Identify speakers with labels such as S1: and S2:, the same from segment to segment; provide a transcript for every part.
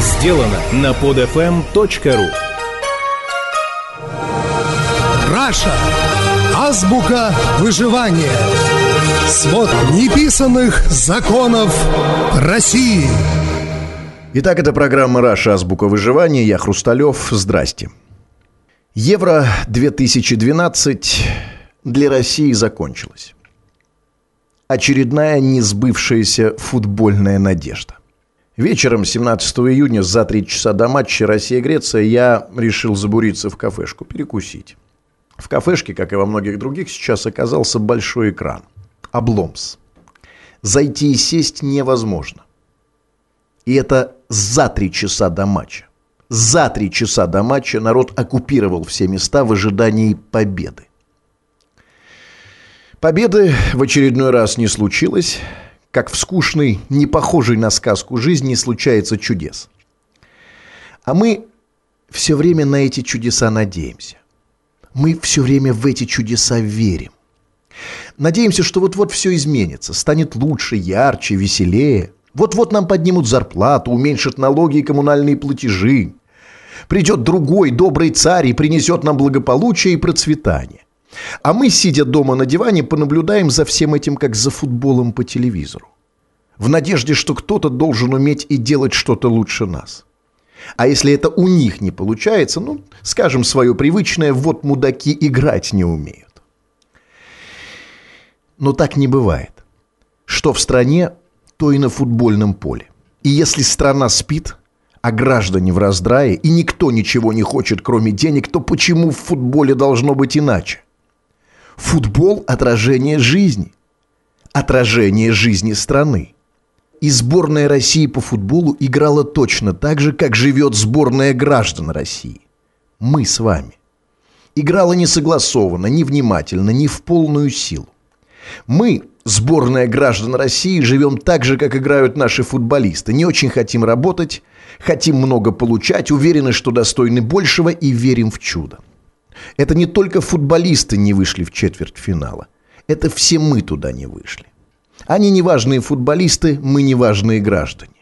S1: сделано на podfm.ru
S2: Раша. Азбука выживания. Свод неписанных законов России.
S3: Итак, это программа «Раша. Азбука выживания». Я Хрусталев. Здрасте. Евро-2012 для России закончилось. Очередная несбывшаяся футбольная надежда. Вечером 17 июня за три часа до матча Россия-Греция я решил забуриться в кафешку, перекусить. В кафешке, как и во многих других, сейчас оказался большой экран. Обломс. Зайти и сесть невозможно. И это за три часа до матча. За три часа до матча народ оккупировал все места в ожидании победы. Победы в очередной раз не случилось. Как в скучной, не похожей на сказку жизни случается чудес. А мы все время на эти чудеса надеемся. Мы все время в эти чудеса верим. Надеемся, что вот-вот все изменится, станет лучше, ярче, веселее. Вот-вот нам поднимут зарплату, уменьшат налоги и коммунальные платежи. Придет другой добрый царь и принесет нам благополучие и процветание. А мы, сидя дома на диване, понаблюдаем за всем этим, как за футболом по телевизору. В надежде, что кто-то должен уметь и делать что-то лучше нас. А если это у них не получается, ну, скажем, свое привычное, вот мудаки играть не умеют. Но так не бывает. Что в стране, то и на футбольном поле. И если страна спит, а граждане в раздрае, и никто ничего не хочет, кроме денег, то почему в футболе должно быть иначе? Футбол – отражение жизни. Отражение жизни страны. И сборная России по футболу играла точно так же, как живет сборная граждан России. Мы с вами. Играла не согласованно, не внимательно, не в полную силу. Мы, сборная граждан России, живем так же, как играют наши футболисты. Не очень хотим работать, хотим много получать, уверены, что достойны большего и верим в чудо. Это не только футболисты не вышли в четвертьфинала. Это все мы туда не вышли. Они неважные футболисты, мы неважные граждане.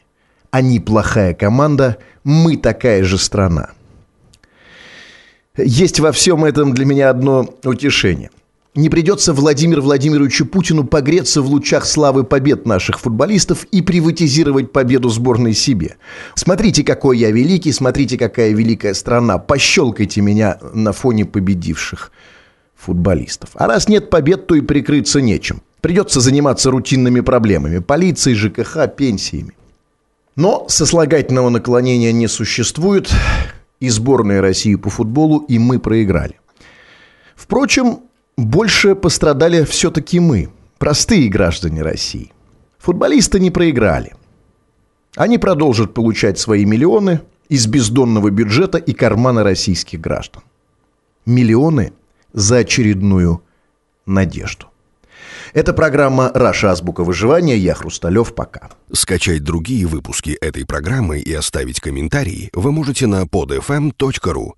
S3: Они плохая команда, мы такая же страна. Есть во всем этом для меня одно утешение – не придется Владимиру Владимировичу Путину погреться в лучах славы побед наших футболистов и приватизировать победу сборной себе. Смотрите, какой я великий, смотрите, какая великая страна. Пощелкайте меня на фоне победивших футболистов. А раз нет побед, то и прикрыться нечем. Придется заниматься рутинными проблемами. Полицией, ЖКХ, пенсиями. Но сослагательного наклонения не существует. И сборная России по футболу, и мы проиграли. Впрочем, больше пострадали все-таки мы, простые граждане России. Футболисты не проиграли. Они продолжат получать свои миллионы из бездонного бюджета и кармана российских граждан. Миллионы за очередную надежду. Это программа «Раша. Азбука выживания». Я Хрусталев. Пока.
S4: Скачать другие выпуски этой программы и оставить комментарии вы можете на podfm.ru.